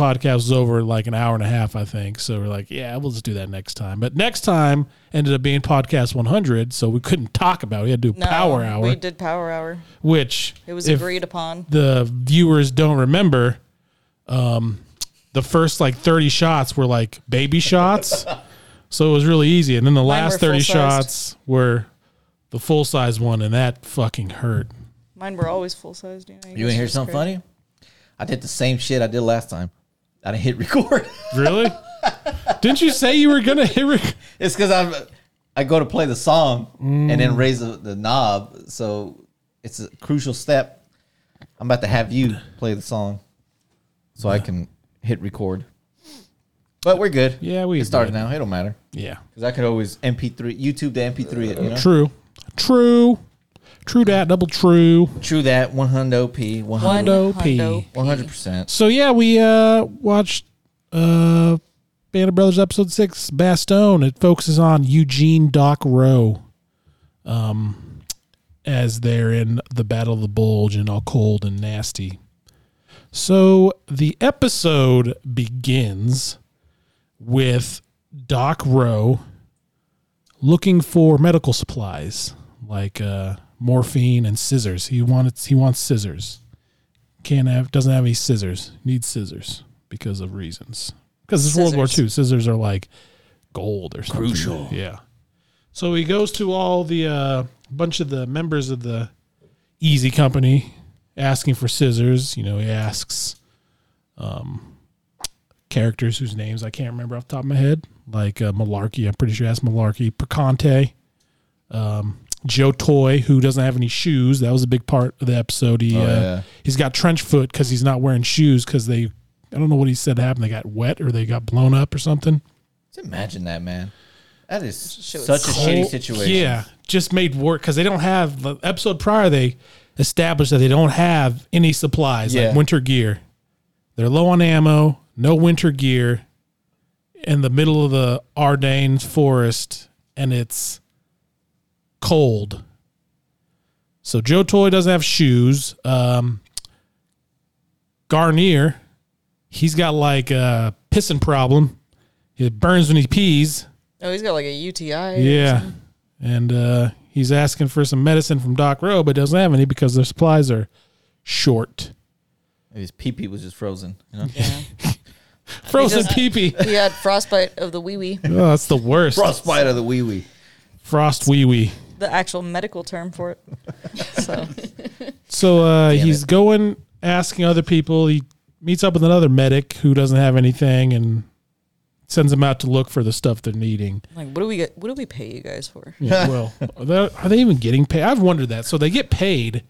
podcast was over like an hour and a half, I think. So we're like, yeah, we'll just do that next time. But next time ended up being podcast 100, so we couldn't talk about. it. We had to do No, power hour, We did power hour. which It was if agreed upon. the viewers don't remember, um, the first like 30 shots were like baby shots, so it was really easy. And then the Mine last were 30 full-sized. shots were the full size one, and that fucking hurt. Mine were always full size. You, know, You want to hear something funny? I did the same shit I did last time. I didn't hit record. Really? Didn't you say you were gonna hit? Rec- it's because I'm I go to play the song and Mm. then raise the, the knob, so it's a crucial step. I'm about to have you play the song, so I can hit record. But we're good. Yeah, we it started now. It don't matter yeah. because I could always MP3 YouTube the MP3 it. You know? True. True. True that. Double true. True that. One hundo p. One. Hundo P. One hundred percent. So yeah, we uh watched uh Band of Brothers episode six, Bastogne. It focuses on Eugene Doc Roe. Um as they're in the Battle of the Bulge and all cold and nasty. So the episode begins with Doc Roe looking for medical supplies like uh, morphine and scissors. He wants he wants scissors. Can't have doesn't have any scissors. Needs scissors because of reasons. Because it's World War II. Scissors. Scissors are like gold or something. Crucial. Yeah. So he goes to all the uh, bunch of the members of the Easy Company asking for scissors. You know, he asks um, characters whose names I can't remember off the top of my head, like uh, Malarkey. I'm pretty sure that's Malarkey. Perconte, um, Joe Toye, who doesn't have any shoes. That was a big part of the episode. He Oh, uh, yeah. he's got trench foot because he's not wearing shoes because they. I don't know what he said happened. They got wet or they got blown up or something. Just imagine that, man. That is Shit was such a shitty situation. Yeah, just made work because they don't have the episode prior. They established that they don't have any supplies Yeah. like winter gear. They're low on ammo, no winter gear, in the middle of the Ardennes forest, and it's cold. So Joe Toye doesn't have shoes. Um, Guarnere, he's got like a pissing problem. It burns when he pees. Oh, he's got like a UTI. Yeah. And uh, he's asking for some medicine from Doc Roe, but doesn't have any because their supplies are short. Maybe His pee pee was just frozen. You know? Yeah. Frozen pee pee. he had frostbite of the wee wee. Oh, that's the worst. Frostbite of the wee wee. Frost wee wee. The actual medical term for it. So So uh, he's it. going, asking other people. He meets up with another medic who doesn't have anything and sends them out to look for the stuff they're needing. like, what do we get? What do we pay you guys for? Yeah, well, are they, are they even getting paid? I've wondered that. So they get paid,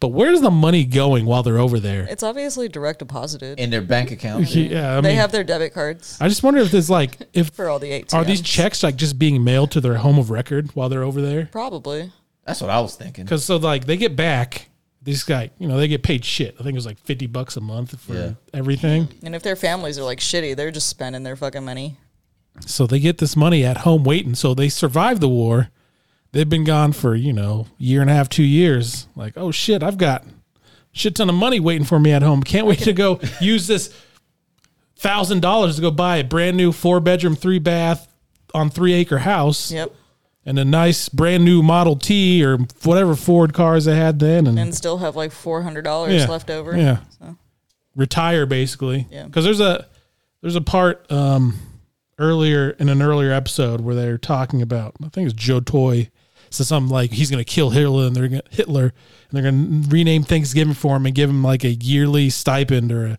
but where's the money going while they're over there? It's obviously direct deposited. In their bank account. Yeah, I they mean, have their debit cards I just wonder if there's like if for all the eight. Are these checks like just being mailed to their home of record while they're over there? Probably. That's what I was thinking. Because so like they get back, this guy, you know, they get paid shit. I think it was like fifty bucks a month for Yeah. everything. And if their families are like shitty, they're just spending their fucking money. So they get this money at home waiting. So they survive the war. They've been gone for you know year and a half, two years. Like oh shit, I've got shit ton of money waiting for me at home. Can't wait to go use this thousand dollars to go buy a brand new four bedroom, three bath on three acre house. Yep. and a nice brand new Model T or whatever Ford cars they had then, and, And still have like four hundred dollars yeah, left over. Yeah, So. retire basically. Yeah. because there's a there's a part um earlier in an earlier episode where they're talking about I think it's Joe Toye says something like he's going to kill Hitler and they're gonna, Hitler and they're going to rename Thanksgiving for him and give him like a yearly stipend or a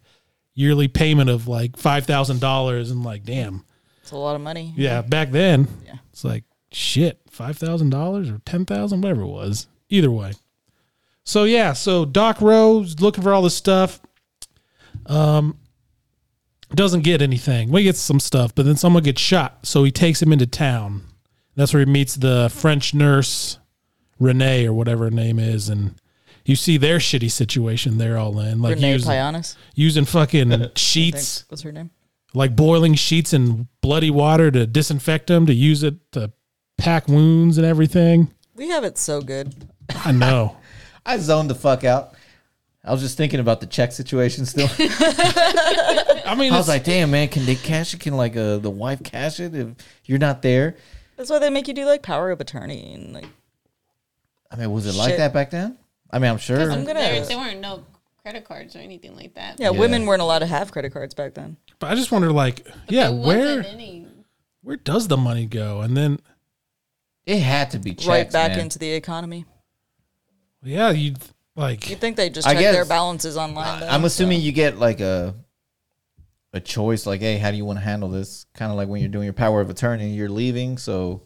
yearly payment of like five thousand dollars and like damn. It's a lot of money. yeah back then Yeah. it's like shit five thousand dollars or ten thousand whatever it was. Either way. So yeah so doc roe's looking for all this stuff. Um doesn't get anything. Well he gets some stuff but then someone gets shot so he takes him into town that's where he meets the french nurse renee or whatever her name is and you see their shitty situation they're all in like Renee using, Pianis. using fucking sheets was her name. like boiling sheets in bloody water to disinfect them, to use it to pack wounds and everything. We have it so good. I know. I zoned the fuck out. I was just thinking about the check situation still. I mean, I was like, damn man, can they cash it? Can like uh, the wife cash it if you're not there? That's why they make you do like power of attorney and like. I mean, was it like Shit. that back then? I mean, I'm sure. I'm gonna- There, there weren't no credit cards or anything like that. Yeah, Yeah. women weren't allowed to have credit cards back then. but I just wonder, like, yeah, There where wasn't any. where does the money go? And then, it had to be checks, right back man. into the economy. yeah, you like, You'd think they just I check their balances online. though, I'm assuming so. you get like a a choice, like, hey, how do you want to handle this? Kind of like when you're doing your power of attorney, you're leaving, so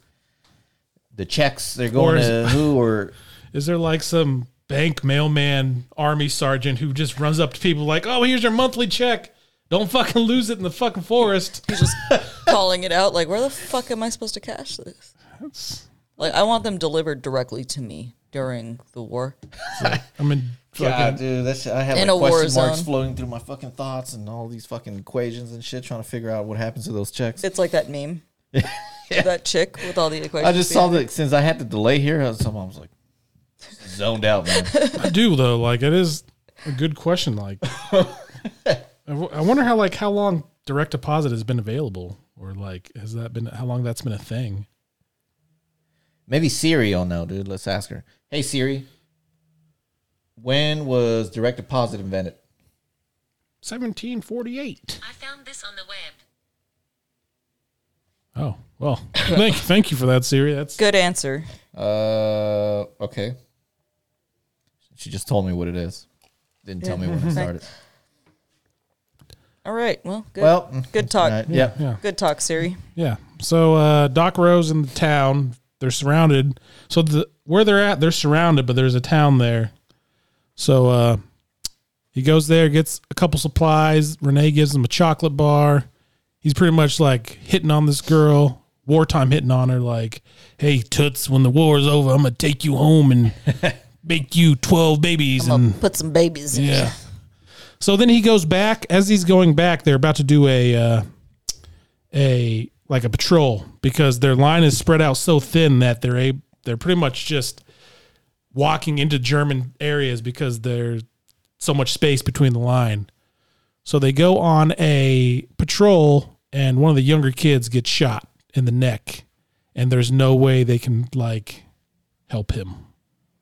the checks they're going is- to who or is there like some bank mailman army sergeant who just runs up to people like, oh, here's your monthly check. Don't fucking lose it in the fucking forest. He's just calling it out. Like, where the fuck am I supposed to cash this? That's, Like, I want them delivered directly to me during the war. I mean, God, dude, that's I have In like a war question marks zone. floating through my fucking thoughts and all these fucking equations and shit, trying to figure out what happens to those checks. It's like that meme. That chick with all the equations. I just saw behind that since I had to delay here, I was, I was like zoned out, man. I do though. Like, it is a good question. Like, I w- I wonder how like how long direct deposit has been available, or like has that been how long that's been a thing? Maybe Siri will know, dude. Let's ask her. Hey Siri, when was direct deposit invented? 1748. I found this on the web. Oh well, thank thank you for that, Siri. That's Good answer. Uh, okay. She just told me what it is. Didn't tell me when it started. All right. Well, good. Well, good talk. all right, Yep. yeah. Good talk, Siri. Yeah. So uh, Doc Roe's in the town, they're surrounded. So the where they're at, they're surrounded, but there's a town there. So uh, he goes there, gets a couple supplies. Renee gives him a chocolate bar. He's pretty much like hitting on this girl, wartime hitting on her, like, "Hey, toots, when the war's over, I'm gonna take you home and make you twelve babies." I'm and put some babies in yeah. you. So then he goes back. As he's going back, they're about to do a uh, a like a patrol because their line is spread out so thin that they're a they're pretty much just walking into German areas because there's so much space between the line. So they go on a patrol, and one of the younger kids gets shot in the neck, and there's no way they can like help him.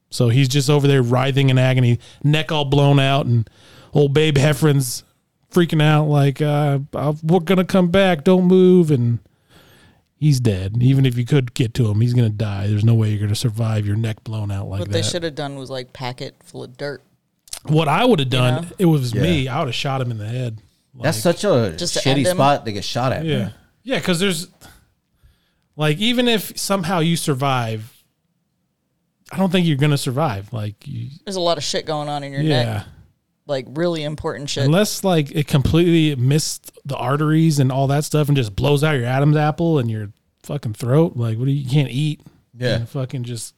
So he's just over there writhing in agony, neck all blown out, and old Babe Heffron's freaking out like, uh, "We're gonna come back, don't move." And he's dead. Even if you could get to him, he's gonna die. There's no way you're gonna survive your neck blown out like What that. What they should have done was like pack it full of dirt. what I would have done, know? it was Yeah. me. I would have shot him in the head. That's such a Just to shitty him? spot to get shot at. Yeah. Yeah, because there's like even if somehow you survive, I don't think you're gonna survive. Like you, There's a lot of shit going on in your yeah. neck. Like really important shit. Unless like it completely missed the arteries and all that stuff and just blows out your Adam's apple and your fucking throat. Like what do you, you can't eat. Yeah. And fucking just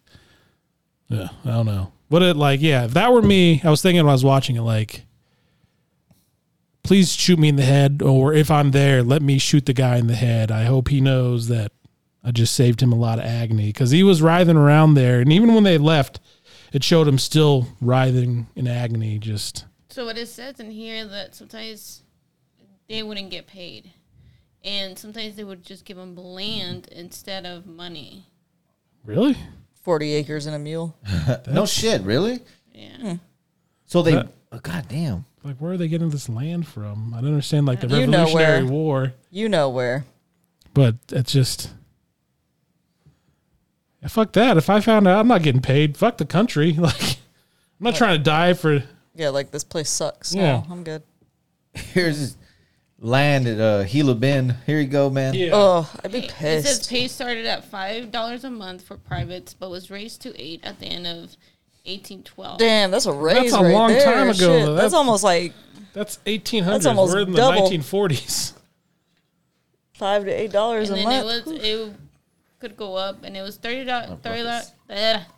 Yeah, I don't know. But it like, yeah, if that were me, I was thinking when I was watching it, like please shoot me in the head, or if I'm there, let me shoot the guy in the head. I hope he knows that I just saved him a lot of agony because he was writhing around there, and even when they left, it showed him still writhing in agony. Just So what it says in here that sometimes they wouldn't get paid, and sometimes they would just give them land instead of money. really, Forty acres and a mule. No shit, really? Yeah. Hmm. So they, That- oh, god damn. like where are they getting this land from? I don't understand like the You know Revolutionary where. War, You know where. but it's just. Yeah, fuck that. If I found out I'm not getting paid, fuck the country. Like, I'm not trying to die for. Yeah, like this place sucks. Yeah. No, I'm good. Here's this land at uh, Gila Bend. Here you go, man. Yeah. Oh, I'd be It says pissed. pay started at five dollars a month for privates, but was raised to eight at the end of eighteen twelve. Damn, that's a raise. a right long there. time ago, Shit, though. That's That's- almost like That's 1800s. That's almost We're in the double. 1940s. five to eight dollars and a then month. it was it could go up, and it was thirty dollars,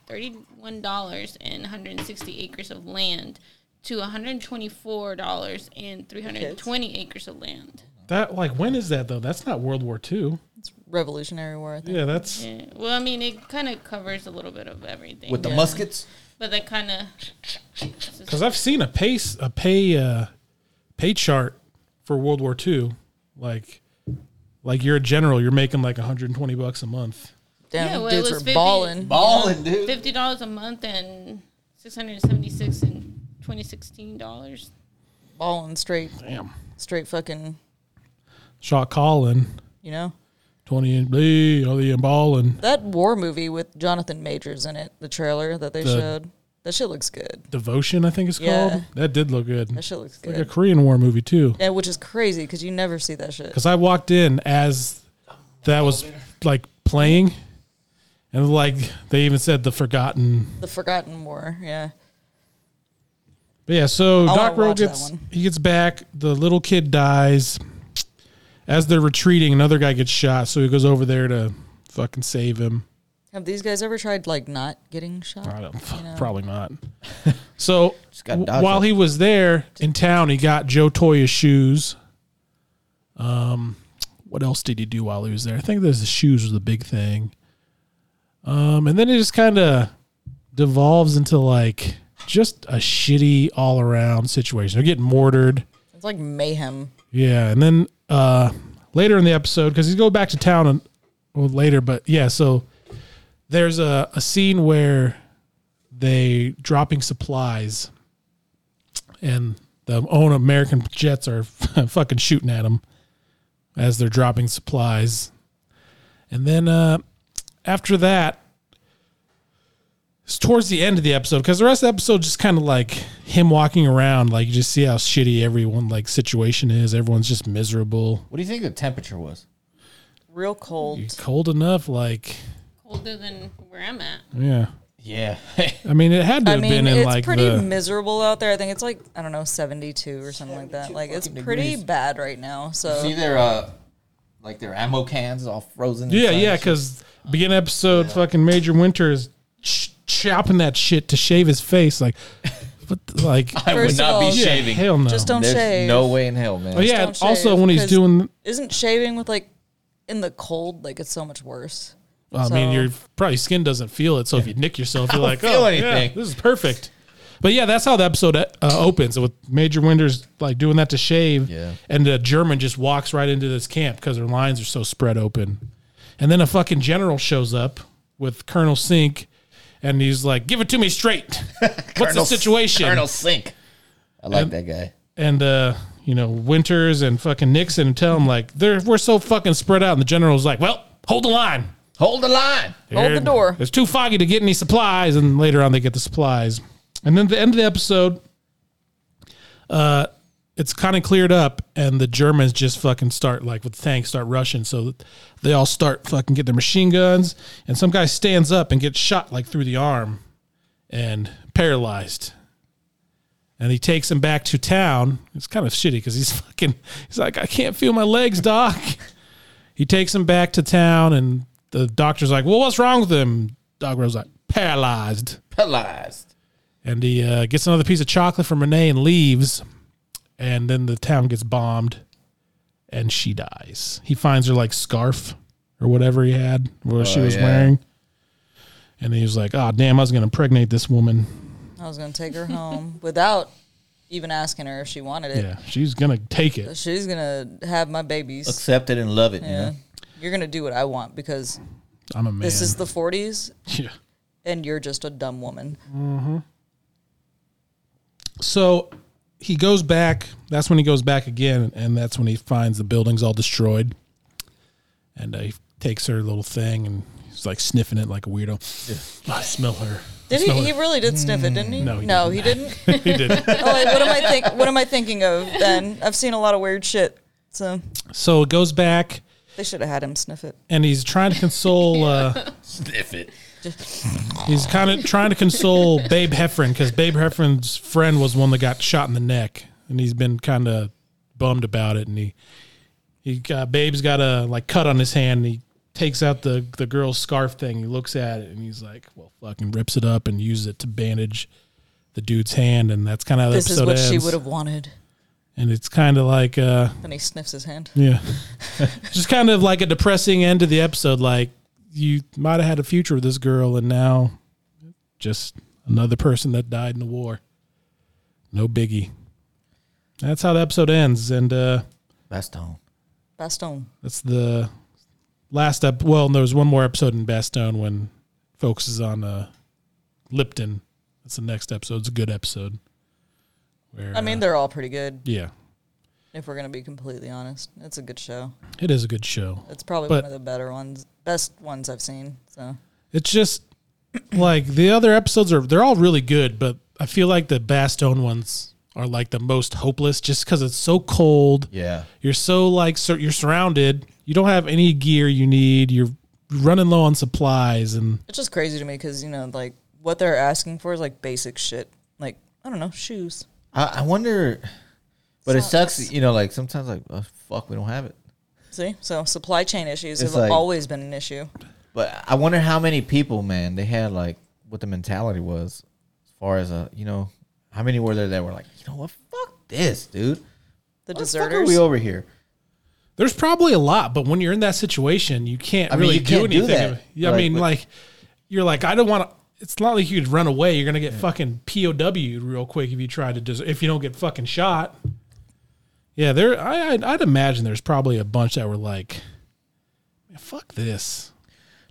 thirty one dollars and one hundred and sixty acres of land to $124 and 320 acres of land. That like when is that though? That's not World War II. It's Revolutionary War. I think. Yeah, that's. Yeah. Well, I mean, it kind of covers a little bit of everything. With the muskets. But that kind of. Because I've seen a pace a pay uh, pay chart for World War II, like like you're a general, you're making like 120 bucks a month. Damn, yeah, well, dudes it was 50, balling, balling, dude. Fifty dollars a month and 676 and 2016 dollars. Balling straight. Damn. Straight fucking. Shot calling. You know. Twenty and B, all the balling. That war movie with Jonathan Majors in it, the trailer that they the showed. That shit looks good. Devotion, I think it's yeah. called. That did look good. That shit looks it's good. Like a Korean War movie too. Yeah, which is crazy because you never see that shit. Because I walked in as that was like playing, and like they even said the forgotten, the forgotten war. Yeah, but yeah, so I Doc wanna Rowe gets he gets back. The little kid dies. As they're retreating, another guy gets shot. So he goes over there to fucking save him. Have these guys ever tried like not getting shot? I don't, You know? probably not. So w- while it. he was there in town, he got Joe Toye's shoes. Um, what else did he do while he was there? I think there's the shoes was the big thing. Um, and then it just kind of devolves into like just a shitty all around situation. They're getting mortared. It's like mayhem. Yeah, and then uh, later in the episode, because he's going back to town and well, later, but yeah, so there's a, a scene where they dropping supplies, and the own American jets are fucking shooting at them as they're dropping supplies, and then uh, after that. It's towards the end of the episode because the rest of the episode just kind of like him walking around like you just see how shitty everyone like situation is everyone's just miserable What do you think the temperature was? Real cold. cold enough like Colder than where I'm at. yeah Yeah. i mean it had to I have mean, been in it's like pretty the miserable out there. I think it's like I don't know, seventy-two or something like that. Like it's fucking pretty degrees. bad right now. So See their uh, like their ammo cans all frozen. yeah inside yeah and shit? because beginning episode fucking major winters ch- chopping that shit to shave his face like what the- like I would First of not be all- yeah, shaving. hell no just don't There's shave. no way in hell, man. oh yeah don't also shave, when he's 'cause- doing Isn't shaving with like in the cold like it's so much worse? I mean, So- your probably skin doesn't feel it. So if you nick yourself, you're like, feel oh, anything." yeah, this is perfect. But yeah, that's how the episode uh, opens with Major Winters like doing that to shave, Yeah. and the German just walks right into this camp because their lines are so spread open, and then a fucking general shows up with Colonel Sink, and he's like, "Give it to me straight. What's the situation?" Colonel Sink. I like that guy. and uh, you know Winters and fucking Nixon tell him like, "They're we're so fucking spread out," and the general's like, "Well, hold the line." Hold the line. Hold the door. It's too foggy to get any supplies, and later on they get the supplies. And then at the end of the episode, uh, it's kind of cleared up, and the Germans just fucking start like with tanks start rushing. So they all start fucking get their machine guns, and some guy stands up and gets shot like through the arm, and paralyzed. And he takes him back to town. It's kind of shitty because he's fucking. He's like, I can't feel my legs, doc. He takes him back to town, and the doctor's like, "Well, what's wrong with him?" Doc Roe's like, "Paralyzed." Paralyzed. And he uh, gets another piece of chocolate from Renee and leaves. And then the town gets bombed, and she dies. He finds her like scarf or whatever he had, what she Oh, was yeah. wearing. And he was like, "Oh damn, I was gonna impregnate this woman. I was gonna take her home without even asking her if she wanted it. Yeah, she's gonna take it." She's gonna have my babies. Accept it and love it. Yeah. Yeah. You're gonna do what I want because I'm a man. this is the 40s yeah. and you're just a dumb woman. Mm-hmm. So he goes back. That's when he goes back again, and that's when he finds the buildings all destroyed. And uh, he takes her little thing and he's like sniffing it like a weirdo. I smell her. Did he? Smell He it. really did sniff it, didn't he? No, he no, didn't. he didn't. he did. oh, wait, what am I think? What am I thinking of? Then I've seen a lot of weird shit, so So it goes back, they should have had him sniff it. and he's trying to console. Uh, Sniff it. He's kind of trying to console Babe Heffron because Babe Heffron's friend was one that got shot in the neck, and he's been kind of bummed about it. And he he got Babe's got a like cut on his hand. And he takes out the the girl's scarf thing. He looks at it and he's like, "Well, fucking rips it up and uses it to bandage the dude's hand." And that's kind of This is what she would have wanted. and it's kind of like uh, Then he sniffs his hand. yeah, just kind of like a depressing end to the episode. Like you might have had a future with this girl, and now just another person that died in the war. No biggie. That's how the episode ends, and uh, Bastogne. Bastogne. that's the last ep. Well, there was one more episode in Bastogne when focuses on uh, Lipton. That's the next episode. It's a good episode. Where, I mean, uh, they're all pretty good. yeah, If we're gonna be completely honest, it's a good show. it is a good show. It's probably But- one of the better ones, best ones I've seen. So It's just like the other episodes are they're all really good, but I feel like the Bastogne ones are like the most hopeless just because it's so cold. Yeah. You're so like sur- you're surrounded. You don't have any gear you need. You're running low on supplies, and it's just crazy to me because you know, like what they're asking for is like basic shit. Like I don't know, shoes. I, I wonder, but it sucks. You know, like sometimes like oh, fuck, we don't have it. See, so supply chain issues It's have like- always been an issue. But I wonder how many people, man, they had like what the mentality was, as far as uh, you know, how many were there that were like, you know what, fuck this, dude. The Why the fuck are deserters. we over here? there's probably a lot. But when you're in that situation, you can't I mean, really you can't do do anything. that. Yeah, I Like, mean, but- like you're like I don't want to. It's not like you could run away. You're gonna get fucking POW'd real quick if you try to des- if you don't get fucking shot. Yeah, there. I I'd, I'd imagine there's probably a bunch that were like, "Fuck this."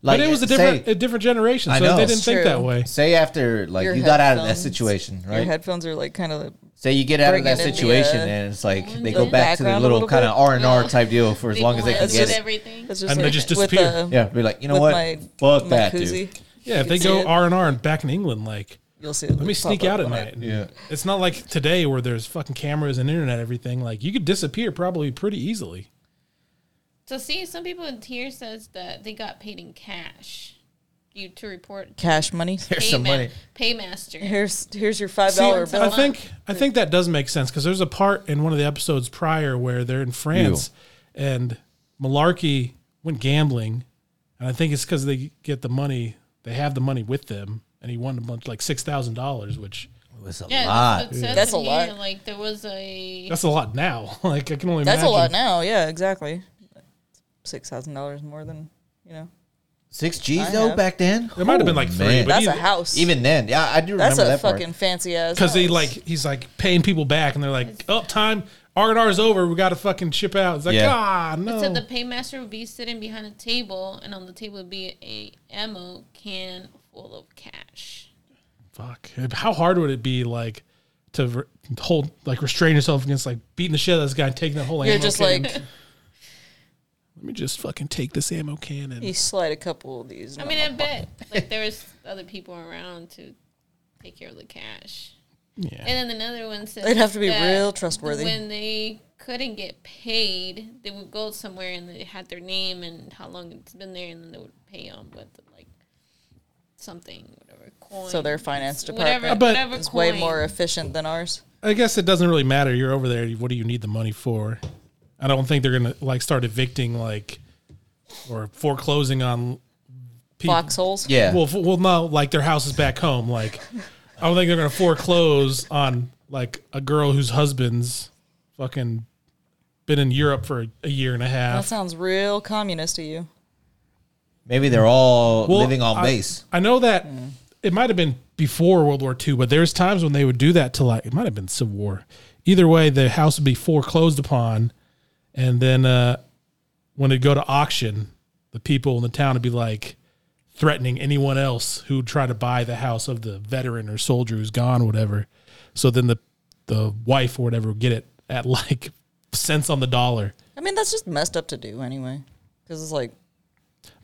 Like but it was a say- different a different generation, I so know. they didn't think true. that way. Say after like Your you got out of that headphones- situation, Your right? headphones are like kind of Say you get out of that it in the, situation uh, and it's like they the go back to the little little kind of. R and R type deal for as long as they can get just- it. everything. it's And they just disappear. the- Yeah, be like, you know what? my Fuck my that, koozie. dude. Yeah, if they go. R and R and back in England, like You'll see. Let me sneak up out at night. Yeah. It's not like today where there's fucking cameras and internet, everything. Like you could disappear probably pretty easily. So see, some people in here says that they got paid in cash. You to report Cash money. Here's some money. Paymaster. Here's here's your five See, dollar I bill. think I think that does make sense because there's a part in one of the episodes prior where they're in France and Malarkey went gambling, and I think it's because they get the money, they have the money with them, and he won a bunch like six thousand dollars, which It was a Yeah, lot. that's, what That's in a lot. Like there was a that's a lot now. like I can only imagine. That's imagine. a lot now. Yeah, exactly. Six thousand dollars more than you know. Six G's I though have. back then. It might have been like three, man. but That's a house. even then, yeah, I do that's remember a that part. That's a fucking fancy ass. because he like he's like paying people back, and they're like, "Oh, time R and R is over. We got to fucking ship out." It's like, Yeah. ah, no. It said the paymaster would be sitting behind a table, and on the table would be a ammo can full of cash. Fuck. How hard would it be like to re- hold like restrain yourself against like beating the shit out of this guy and taking that whole You're ammo just can? like Let me just fucking take this ammo can and you slide a couple of these. I mean, I bet like there was other people around to take care of the cash. yeah. And then another one said They'd have to be that real trustworthy. When they couldn't get paid, they would go somewhere and they had their name and how long it's been there, and then they would pay them with like something, whatever coin. So their finance whatever, department But- whatever It's way coin. more efficient than ours. I guess it doesn't really matter. You're over there. What do you need the money for? I don't think they're gonna like start evicting like or foreclosing on people. Foxholes. Yeah. Well, f- well, no, like their house is back home. Like, I don't think they're gonna foreclose on like a girl whose husband's fucking been in Europe for a year and a half. That sounds real communist to you. Maybe they're all Well, living on I- base. I know that it might have been before World War II, but there's times when they would do that to like it might have been Civil War. Either way, the house would be foreclosed upon, and then uh, when it'd go to auction, the people in the town would be like threatening anyone else who would try to buy the house of the veteran or soldier who's gone, or whatever. So then the the wife or whatever would get it at like cents on the dollar. I mean, that's just messed up to do anyway. Because it's like,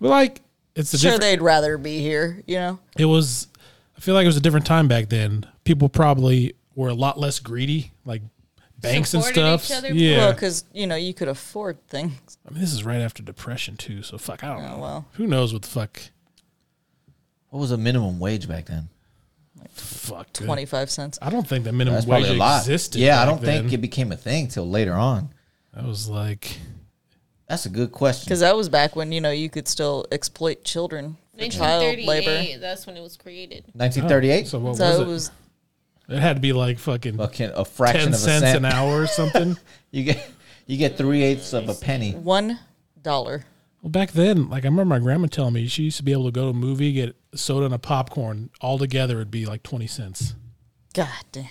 But like it's a sure, different. they'd rather be here, you know? it was i feel like it was a different time back then people probably were a lot less greedy like banks and stuff each other? yeah Well, because, you know, you could afford things. i mean this is right after depression too so fuck i don't Oh, know well. who knows what the fuck What was the minimum wage back then? fuck 25 cents. i don't think the minimum That's wage a lot. existed Yeah, I don't think it became a thing till later on. that was like That's a good question. Because that was back when, you know, you could still exploit children for child labor. 1938. That's when it was created. 1938. so what So was it it was It had to be like fucking Fucking a fraction ten of a cents cent. an hour or something. You get you get three eighths of a penny. One dollar. well, back then, like I remember my grandma telling me she used to be able to go to a movie, get soda and a popcorn all together. It'd be like twenty cents. God damn.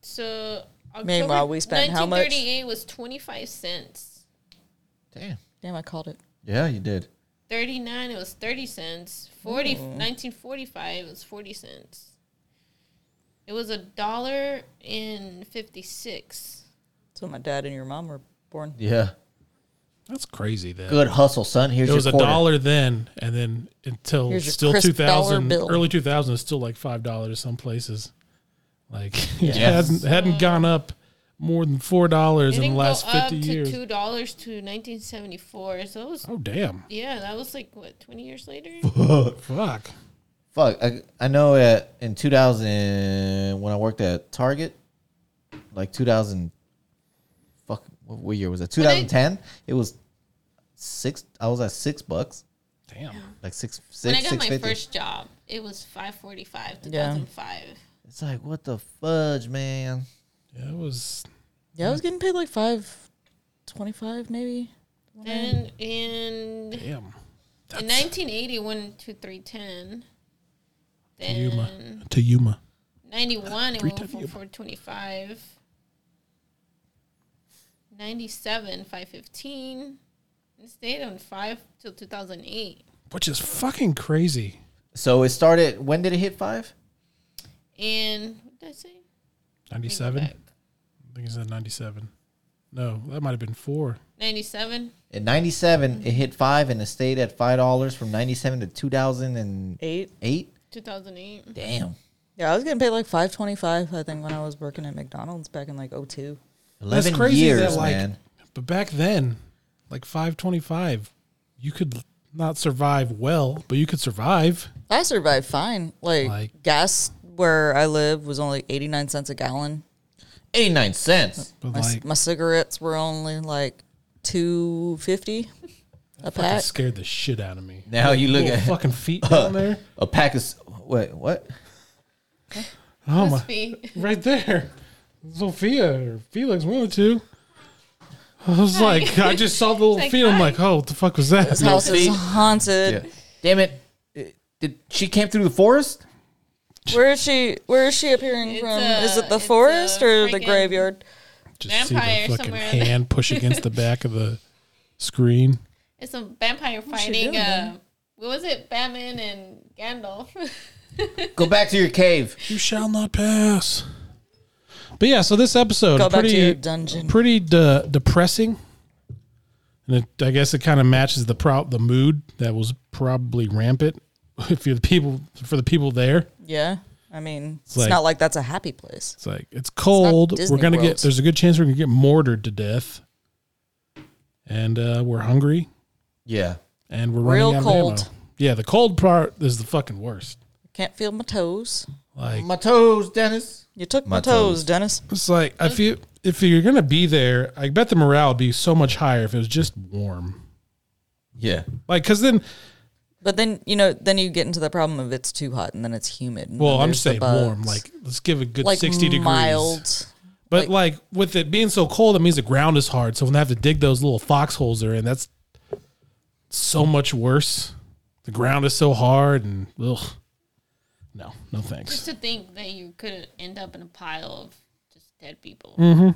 So October Meanwhile, we spent how much? 1938 was 25 cents. Damn. Damn, I called it. Yeah, you did. 39 it was 30 cents 40 1945 it was 40 cents it was a dollar and 56 So my dad and your mom were born. Yeah. That's crazy. Then Good hustle, son. Here's your. it was your a quarter. dollar then, and then until still two thousand, dollar bill. early two thousand is still like five dollars some places. Like it Yeah. hasn't hadn't gone up more than four dollars in the last go up fifty to years. two dollars to 1974 so it was Oh damn! yeah that was like what 20 years later Fuck. Fuck, I, I know at, in 2000 when I worked at Target, like 2000, fuck, what, what year was it? 2010. It was six. I was at six bucks, Damn. like six, six, when i got my fifty. first job it was 545 Yeah. 2005 It's like what the fudge, man. Yeah, it was. Yeah, I was getting paid like five twenty-five, maybe. then in Damn. in That's 1980 went to 310 then Yuma. To Yuma. 91 it Three went from 425 97 515 it stayed on 5 till 2008 Which is fucking crazy. So it started. When did it hit five? and what did i say Let me 97? I think he said 97. No, that might have been four. 97 In '97, it hit five and it stayed at five dollars from '97 to 2008. Eight. 2008 Damn, Yeah, I was getting paid like five twenty-five. I think when I was working at McDonald's back in like 02. eleven crazy years, that, like, man. But back then, like 525, you could not survive well, but you could survive. I survived fine. Like, Like- gas where I live was only eighty-nine cents a gallon. 89 cents. But My, like, my cigarettes were only like two fifty a fucking pack. scared the shit out of me. Now you look Little at fucking feet down there. a pack of. s- Wait, what? Oh my, Must right there. Sophia or Felix, one of the two. I was like, I just saw the little Like, feet. I'm hi. like, oh, what the fuck was that? This house is feet. haunted. Yeah. Damn it! Uh, Did she came through the forest? Where is she? Where is she appearing It's from? a- is it the it's a forest or the friggin- graveyard? Just Vampire see the fucking somewhere. hand push against the back of the screen. it's a vampire she fighting doing, uh what was it batman and gandalf Go back to your cave. You shall not pass. But yeah, so this episode Go back to pretty your dungeon. pretty de- depressing, and it, I guess it kind of matches the pro- the mood that was probably rampant if you're the people for the people there. Yeah, I mean, it's, like- not like that's a happy place. It's like it's cold. Disney we're gonna World. get. There's a good chance we're gonna get mortared to death, and uh, we're hungry Yeah. and we're Real running out of ammo. cold. Yeah, the cold part is the fucking worst. Can't feel my toes. Like My toes, Dennis. You took my, My toes, toes. Dennis. It's like I feel if you're gonna be there, I bet the morale would be so much higher if it was just warm. Yeah. Like, cause then, But then you know, then you get into the problem of it's too hot and then it's humid. and well, then I'm there's just the saying bugs. warm. Like, let's give a good like 60 degrees. mild. But like, with it being so cold, it means the ground is hard. So when they have to dig those little foxholes they're in, that's so much worse. The ground is so hard and ugh. No, no thanks. just to think that you could end up in a pile of just dead people Mm.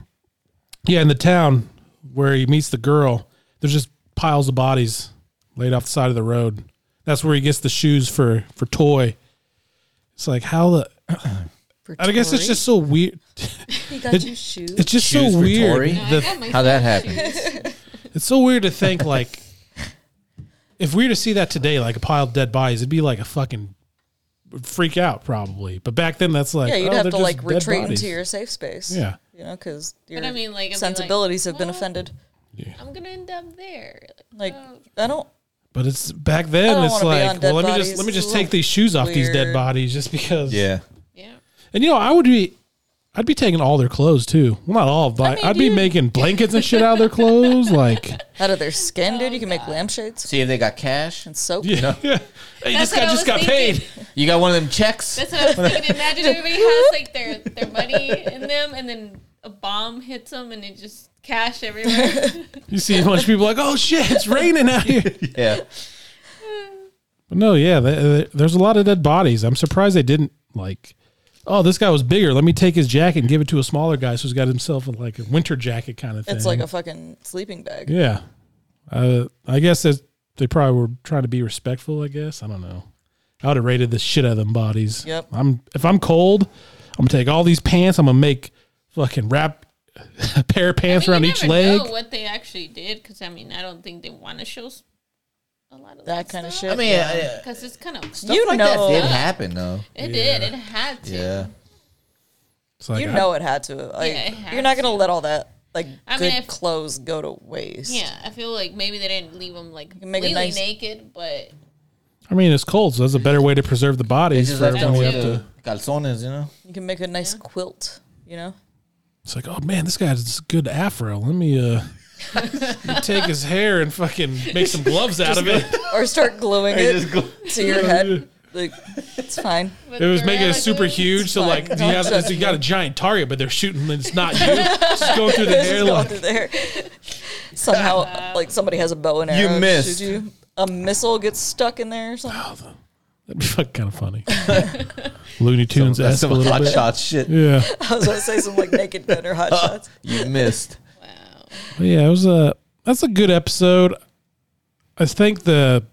Yeah, in the town where he meets the girl, there's just piles of bodies laid off the side of the road. That's where he gets the shoes for for Toye. It's like how the For I guess it's Tori. just so weird. he got it- you shoes. It's just Shoes so for weird. Tori? No, I The- got my How that favorite happened? it's so weird to think like if we were to see that today, like a pile of dead bodies, it'd be like a fucking freak out probably. But back then, that's like yeah, you'd oh, have they're to just like dead retreat bodies. into your safe space. yeah. you know, because your But I mean, like, I'd be like, sensibilities have been well, offended. I'm gonna end up there. Like, oh, I don't. But it's back then. It's like, well, let me just let me just take these shoes off these dead weird. bodies just because. Yeah. yeah. And you know, I would be I'd be taking all their clothes too. Well, not all, but mean, I'd be dude. making blankets and shit out of their clothes. Like, Out of their skin, dude, you can make oh, lampshades See if they got cash. and soap. yeah, yeah. Hey, That's this guy I just was got thinking. paid. You got one of them checks. That's what I was thinking. Imagine everybody has like their their money in them, and then a bomb hits them, and it just cash everywhere. You see a bunch of people like, oh shit, it's raining out here. Yeah. But no, yeah, th- th- there's a lot of dead bodies. I'm surprised they didn't like. Oh, this guy was bigger. Let me take his jacket and give it to a smaller guy, so he's got himself a, like a winter jacket kind of thing. It's like a fucking sleeping bag. yeah. Uh, I guess that's, they probably were trying to be respectful. I guess I don't know. I would have rated the shit out of them bodies. Yep. I'm if I'm cold, I'm gonna take all these pants. I'm gonna make fucking wrap a pair of pants I mean, around you each never leg. know what they actually did, because I mean, I don't think they want to show a lot of That that, kind of stuff. shit. I mean, yeah. Uh, yeah. Because it's kind of stuff You like know- that did happen though. it did. It had to. Yeah. It's like, you I- know it had to. Like, it had you're not gonna to. let all that like I good mean, if- clothes go to waste. Yeah, I feel like maybe they didn't leave them like make a completely nice- naked, but I mean, it's cold, so that's a better way to preserve the bodies. just For left everyone we have to. calzones, you know. You can make a nice quilt. You know. It's like, oh man, this guy has a good afro. Let me uh, take his hair and fucking make some gloves out of it. or start gluing it to your head. Like it's fine. It was making it super huge, so fine. like you, have, so you got a giant target, but they're shooting, and it's not you. Just going through the This hair, going like through there. Somehow, like somebody has a bow and arrow. You arrow. missed. Shoot you. A missile gets stuck in there or something. That'd be fucking kind of funny. Looney Tunes That's esque a some little hot bit. shot shit. Yeah, I was gonna say some like naked gun or hot oh, shots. You missed. Wow. But yeah, it was a that's a good episode. I think the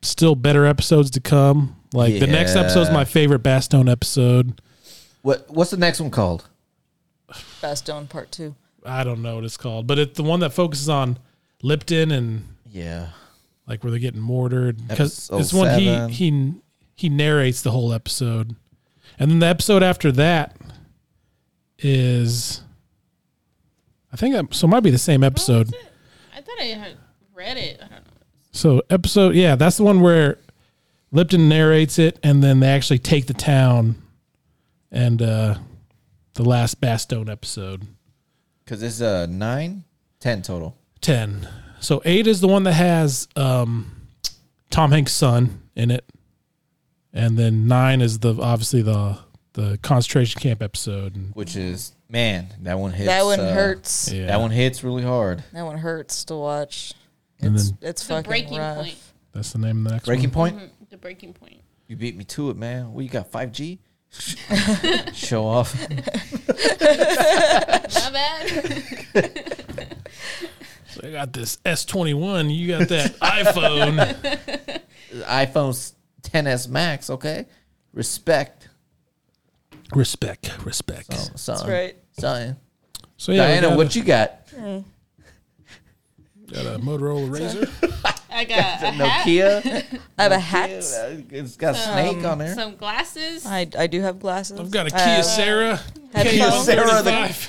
still better episodes to come. Like the next Yeah. episode is my favorite Bastogne episode. What What's the next one called? Bastogne Part Two. I don't know what it's called, but it's the one that focuses on Lipton and Yeah. like where they're getting mortared because Episode it's when he seven. he he narrates the whole episode, and then the episode after that is I think that so it might be the same episode. I thought I had read it. I don't know. So episode yeah, that's the one where Lipton narrates it, and then they actually take the town, and uh the last Bastogne episode. Because it's uh nine, ten total. 10. So 8 is the one that has um, Tom Hanks' son in it. And then 9 is the obviously the the concentration camp episode. And Which is man, that one hits. that one uh, hurts. yeah. That one hits really hard. That one hurts to watch. And It's then it's The fucking breaking rough. point. that's the name of the next Breaking one. point. Mhm, The breaking point. You beat me to it, man. What you got? Five G. Show off. Not bad. So I got this S21, you got that iPhone. iPhone 10s Max. Okay, respect. respect, respect. Oh, son, That's right. son. So yeah, we Diana, got, what you got? A, got a Motorola Razr. I got a hat, Nokia. I have a hat. Uh, it's got a snake on there. some glasses. I, I do have glasses. I've got a uh, Kia have Sarah. headphones. Sarah, the-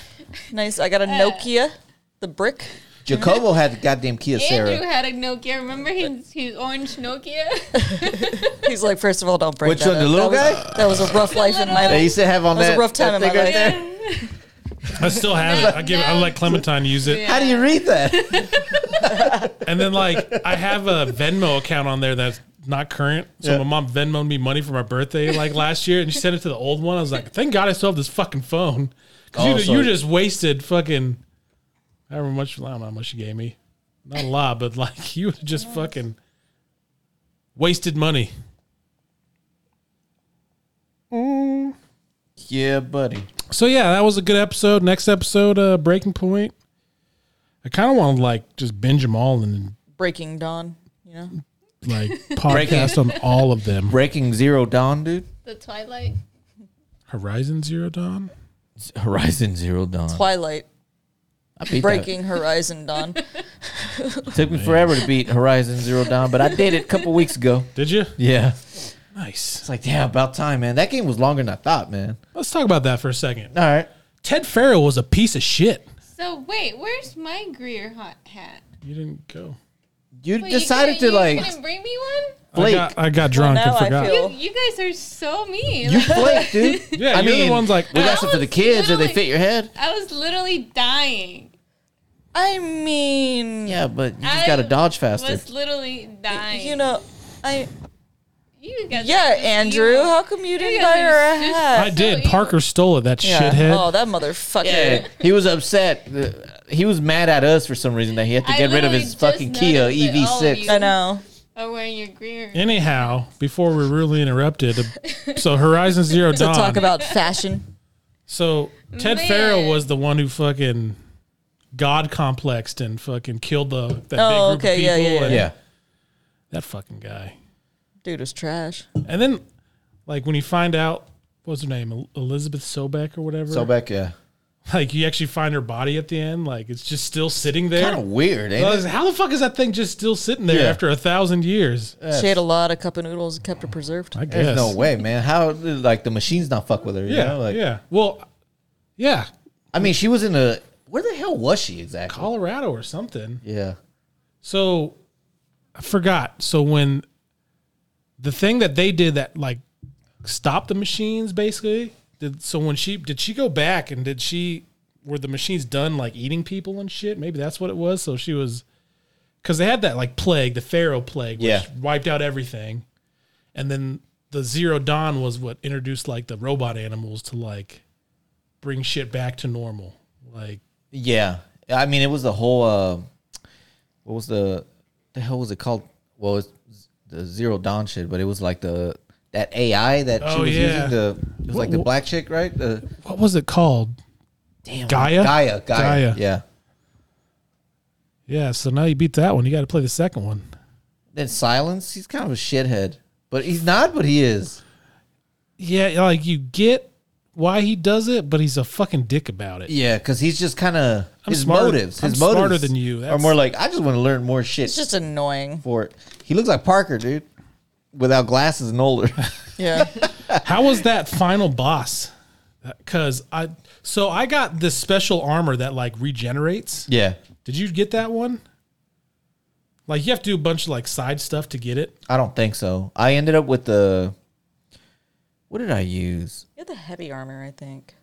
Nice. I got a uh, Nokia, the brick. Jacobo had the goddamn Kia Andrew Sarah. had a Nokia. Remember his, his orange Nokia? He's like, first of all, don't break Which that one, the up. little that guy? Was, that was a rough life in my They life. used to have on That was a rough time that in my thing life. right there. I still have it. I give. I let Clementine use it. How do you read that? And then like I have a Venmo account on there that's not current. So Yeah. my mom Venmoed me money for my birthday like last year, and she sent it to the old one. I was like, thank God I still have this fucking phone. Because Oh, you, so- you just wasted fucking however much. I don't know how much you gave me. Not a lot, but like you just fucking wasted money. Yeah, buddy. So yeah, that was a good episode. Next episode, uh, Breaking Point. I kind of want to like just binge them all and Breaking Dawn. You know, like podcast on all of them. Breaking Zero Dawn, dude. the Twilight. Horizon Zero Dawn. Horizon Zero Dawn. Twilight. I beat Breaking Horizon Dawn. that. Took me forever to beat Horizon Zero Dawn, but I did it a couple weeks ago. Did you? Yeah. Nice. It's like, yeah, about time, man. That game was longer than I thought, man. Let's talk about that for a second. All right. Ted Faro was a piece of shit. So wait, where's my Greer hot hat? You didn't go. You Wait, decided couldn't- to like You couldn't bring me one. I got, I got drunk now and forgot. feel- You, you guys are so mean. You flake, dude. Yeah, I you're mean, the ones like we I got some for the kids, or they fit your head. I was literally dying. I mean, Yeah, but you just I got to dodge faster. Was literally dying. you know, I You guys yeah, Andrew. evil. How come you didn't guys buy are her a just- hat? I did. evil. Parker stole it. That Yeah. shithead. Oh, that motherfucker. Yeah, he was upset. The- He was mad at us for some reason that he had to I get rid of his just fucking Kia that all of EV6. you- I know. Are wearing your green. Anyhow, before we're really interrupted, uh, so Horizon Zero To Dawn. talk about fashion. so Ted Man. Faro was the one who fucking god complexed and fucking killed the that Oh, big group okay, of yeah, people. yeah, and Yeah, that fucking guy. Dude is trash. And then, like when you find out what's her name, El- Elizabeth Sobeck or whatever. Sobeck. Yeah, Like you actually find her body at the end. Like it's just still sitting there. kind of weird, ain't I it? How the fuck is that thing just still sitting there Yeah. after a thousand years? She had a lot of cup of noodles and kept her preserved. I guess There's no way, man. How like the machines not fuck with her? You Yeah, know? like, yeah. Well, yeah, I mean, she was in a. Where the hell was she exactly? Colorado or something. Yeah, So I forgot. So when the thing that they did that like stopped the machines basically did so when she did she go back and did she were the machines done like eating people and shit? Maybe that's what it was. So she was because they had that like plague, the Faro plague, which Yeah. wiped out everything, and then the Zero Dawn was what introduced like the robot animals to like bring shit back to normal. Like yeah. I mean, it was the whole. uh What was the the hell was it called? Well, it's the Zero Dawn shit, but it was like the that AI that she Oh, was yeah. using. The it was like the What- black chick, right? The what was it called? damn Gaia? Gaia, Gaia, Gaia. Yeah. Yeah. So now you beat that one. You got to play the second one. Then Sylens, he's kind of a shithead, but he's not. But he is. Yeah, like you get why he does it, but he's a fucking dick about it. Yeah, because he's just kind of I'm his smarter- motives. I'm His motives smarter than you. Are That's- more like I just want to learn more shit It's just annoying. for it. He looks like Parker, dude, without glasses and older. Yeah. How was that final boss? Because I so I got this special armor that like regenerates. yeah, Did you get that one? Like you have to do a bunch of like side stuff to get it. I don't think so. I ended up with the. What did I use? you had the heavy armor, I think.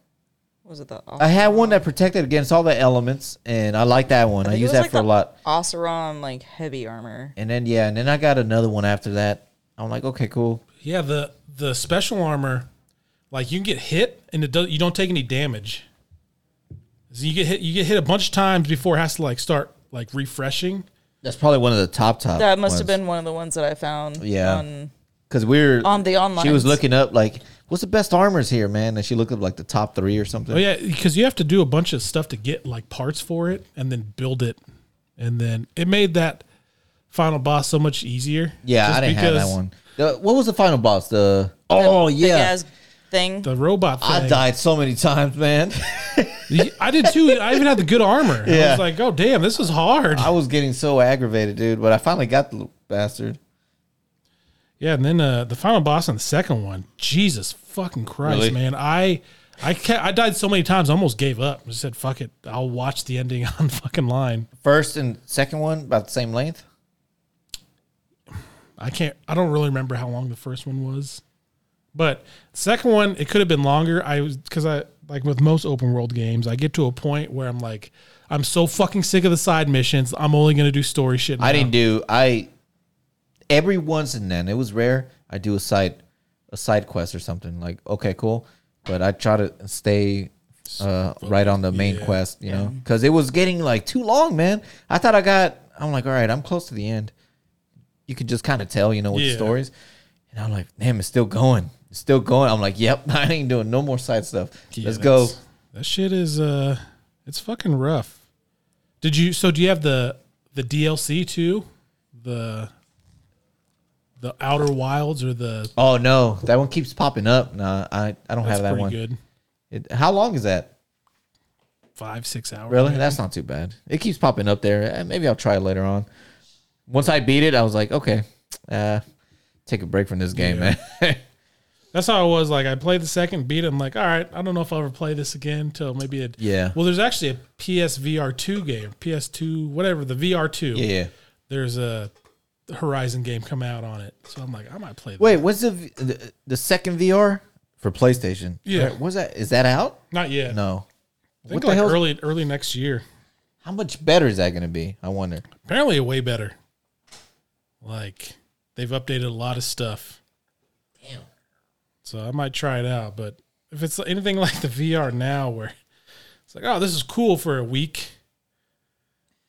Was it the? I had one that protected against all the elements, and I like that one. I, think it use that like for a lot. Oseram like heavy armor. And then yeah, and then I got another one after that. I'm like, okay, cool. Yeah, the the special armor, like you can get hit and it does you don't take any damage. So you get hit you get hit a bunch of times before it has to like start like refreshing. That's probably one of the top top. That must have been one of the ones that I found. Yeah. On, because we are on the online. She was looking up like, what's the best armors here, man? And she looked up like the top three or something. Oh yeah, because you have to do a bunch of stuff to get like parts for it and then build it, and then it made that final boss so much easier. Yeah, I didn't have that one. The, what was the final boss? The oh yeah, ass thing. The robot thing. I died so many times, man. I did too. I even had the good armor. I was like, oh damn, this was hard. I was getting so aggravated, dude. But I finally got the bastard. Yeah, and then uh, the final boss on the second one, Jesus fucking Christ, Really? man! I I ca I died so many times, I almost gave up. I said, "Fuck it, I'll watch the ending on fucking line." First and second one about the same length. I can't. I don't really remember how long the first one was, but second one it could have been longer. I was because I like with most open world games, I get to a point where I'm like, I'm so fucking sick of the side missions. I'm only gonna do story shit. I didn't do. I every once and then it was rare. I do a side a side quest or something like okay, cool. But I try to stay uh, right on the main Yeah. quest, you know, because it was getting like too long, man. I thought I got. I'm like, all right, I'm close to the end. You could just kind of tell, you know, with the Yeah. stories. And I'm like, damn, it's still going. It's still going. I'm like, yep, I ain't doing no more side stuff. Yeah, Let's go. That shit is uh, it's fucking rough. Did you? So do you have the the DLC too? The the Outer Wilds or the Oh no, that one keeps popping up. No, I I don't have that pretty one. good. It, how long is that? Five six hours. Really? maybe. That's not too bad. It keeps popping up there. Eh, Maybe I'll try it later on. Once I beat it, I was like, okay, uh, take a break from this game, Yeah. man. That's how it was. Like I played the second, beat it. I'm like, all right, I don't know if I'll ever play this again until maybe it. yeah. Well, there's actually a PSVR two game, PS2, whatever the VR two. Yeah, yeah. there's a Horizon game come out on it, so I'm like, I might play that. Wait, what's the, v- the the second VR for PlayStation? Yeah. Right, what's that? Is that out? not yet. No. I think What the like early early next year. How much better is that going to be? I wonder. Apparently, way better. Like they've updated a lot of stuff. Damn. So I might try it out, but if it's anything like the VR now, where it's like, oh, this is cool for a week,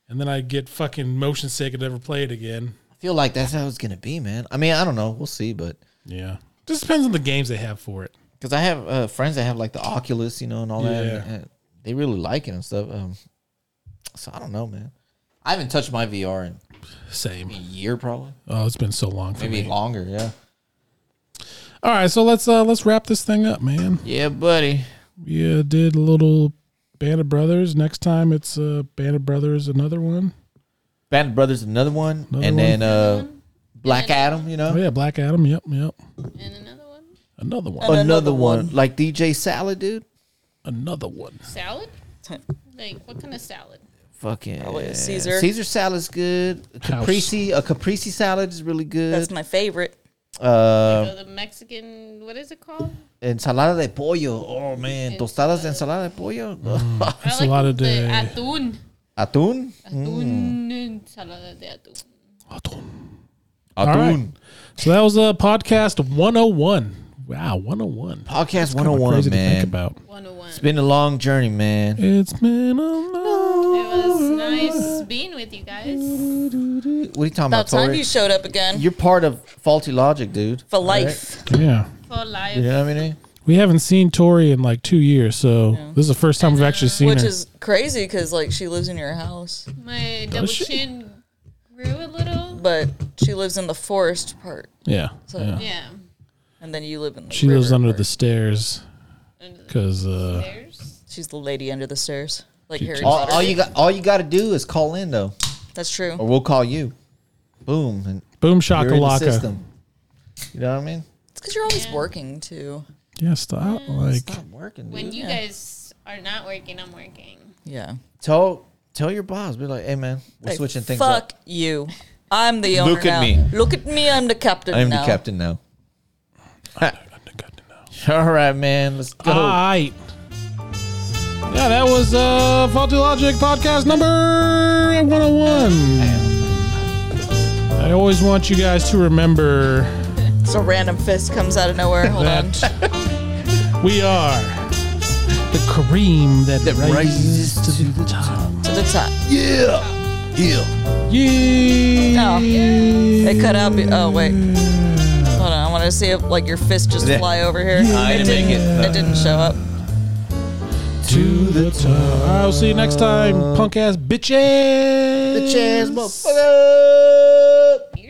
and then I get fucking motion sick and never play it again. I feel like that's how it's going to be, man. I mean, I don't know. We'll see, but Yeah, just depends on the games they have for it. because I have uh, friends that have like the Oculus, you know, and all that. Yeah. and, and they really like it and stuff. Um, so I don't know, man. I haven't touched my VR in Same. a year, probably, Oh, it's been so long for maybe me. longer. Yeah. All right, so let's uh let's wrap this thing up, man. Yeah, buddy. We uh, did a little Band of Brothers. Next time it's uh Band of Brothers, another one. Band of Brothers, another one, Another and one. then uh, Black Adam. You know, Oh yeah, Black Adam. Yep, yep. And another one? Another one. Another, another one. one. like DJ Salad, dude. Another one. Salad? Like, what kind of salad? Fucking Probably a Caesar. Caesar salad's good. A House. caprese, a caprese salad is really good. That's my favorite. uh, So the Mexican, what is it called? ensalada de pollo. Oh man, tostadas de ensalada de pollo. I That's a lot of the the- atún. Atún. Atún, ensalada de atún. Atún. right. So that was a podcast 101. Wow, 101. Podcast Kinda 101, crazy to think man. about. 101. It's been a long journey, man. It's been a long. It was nice being with you guys. What are you talking About about, time Tori? you showed up again You're part of faulty logic, dude. for life. Yeah. For life. You know what I mean? We haven't seen Tori in like two years, so this is the first time we've actually seen her. Which her. is crazy because like she lives in your house, My double she? chin grew a little. but she lives in the forest part, yeah. So- yeah. Yeah. and then you live in. the She lives river under part. the stairs Under the because uh, stairs. She's the lady under the stairs, like Harry All, Potter. all you got, all you got to do is call in though, That's true. or we'll call you. Boom, and boom you're in the shakalaka. system. You know what I mean? It's because you're always working too. Yeah, stop. Mm, like, Stop working, dude. When you Yeah. guys are not working, I'm working. Yeah. tell tell your boss, be like, hey man, we're Hey, switching things up. fuck up. you. I'm the owner Look at now. me. Look at me. I'm the captain I am the captain now. I'm the captain now. All right, man, let's go. all right. Yeah, that was uh, Faulty Logic podcast number 101. I always want you guys to remember So random fist comes out of nowhere. Hold on. that we are the cream that, That rises, rises to the top. to the top. yeah, yeah. Yeah. Oh. It cut out. Be- oh wait. Hold on. I want to see if like your fist just Yeah. fly over here. I didn't make it. It didn't show up. To the top. I'll see you next time, punk ass bitches. Bitches, motherfucker.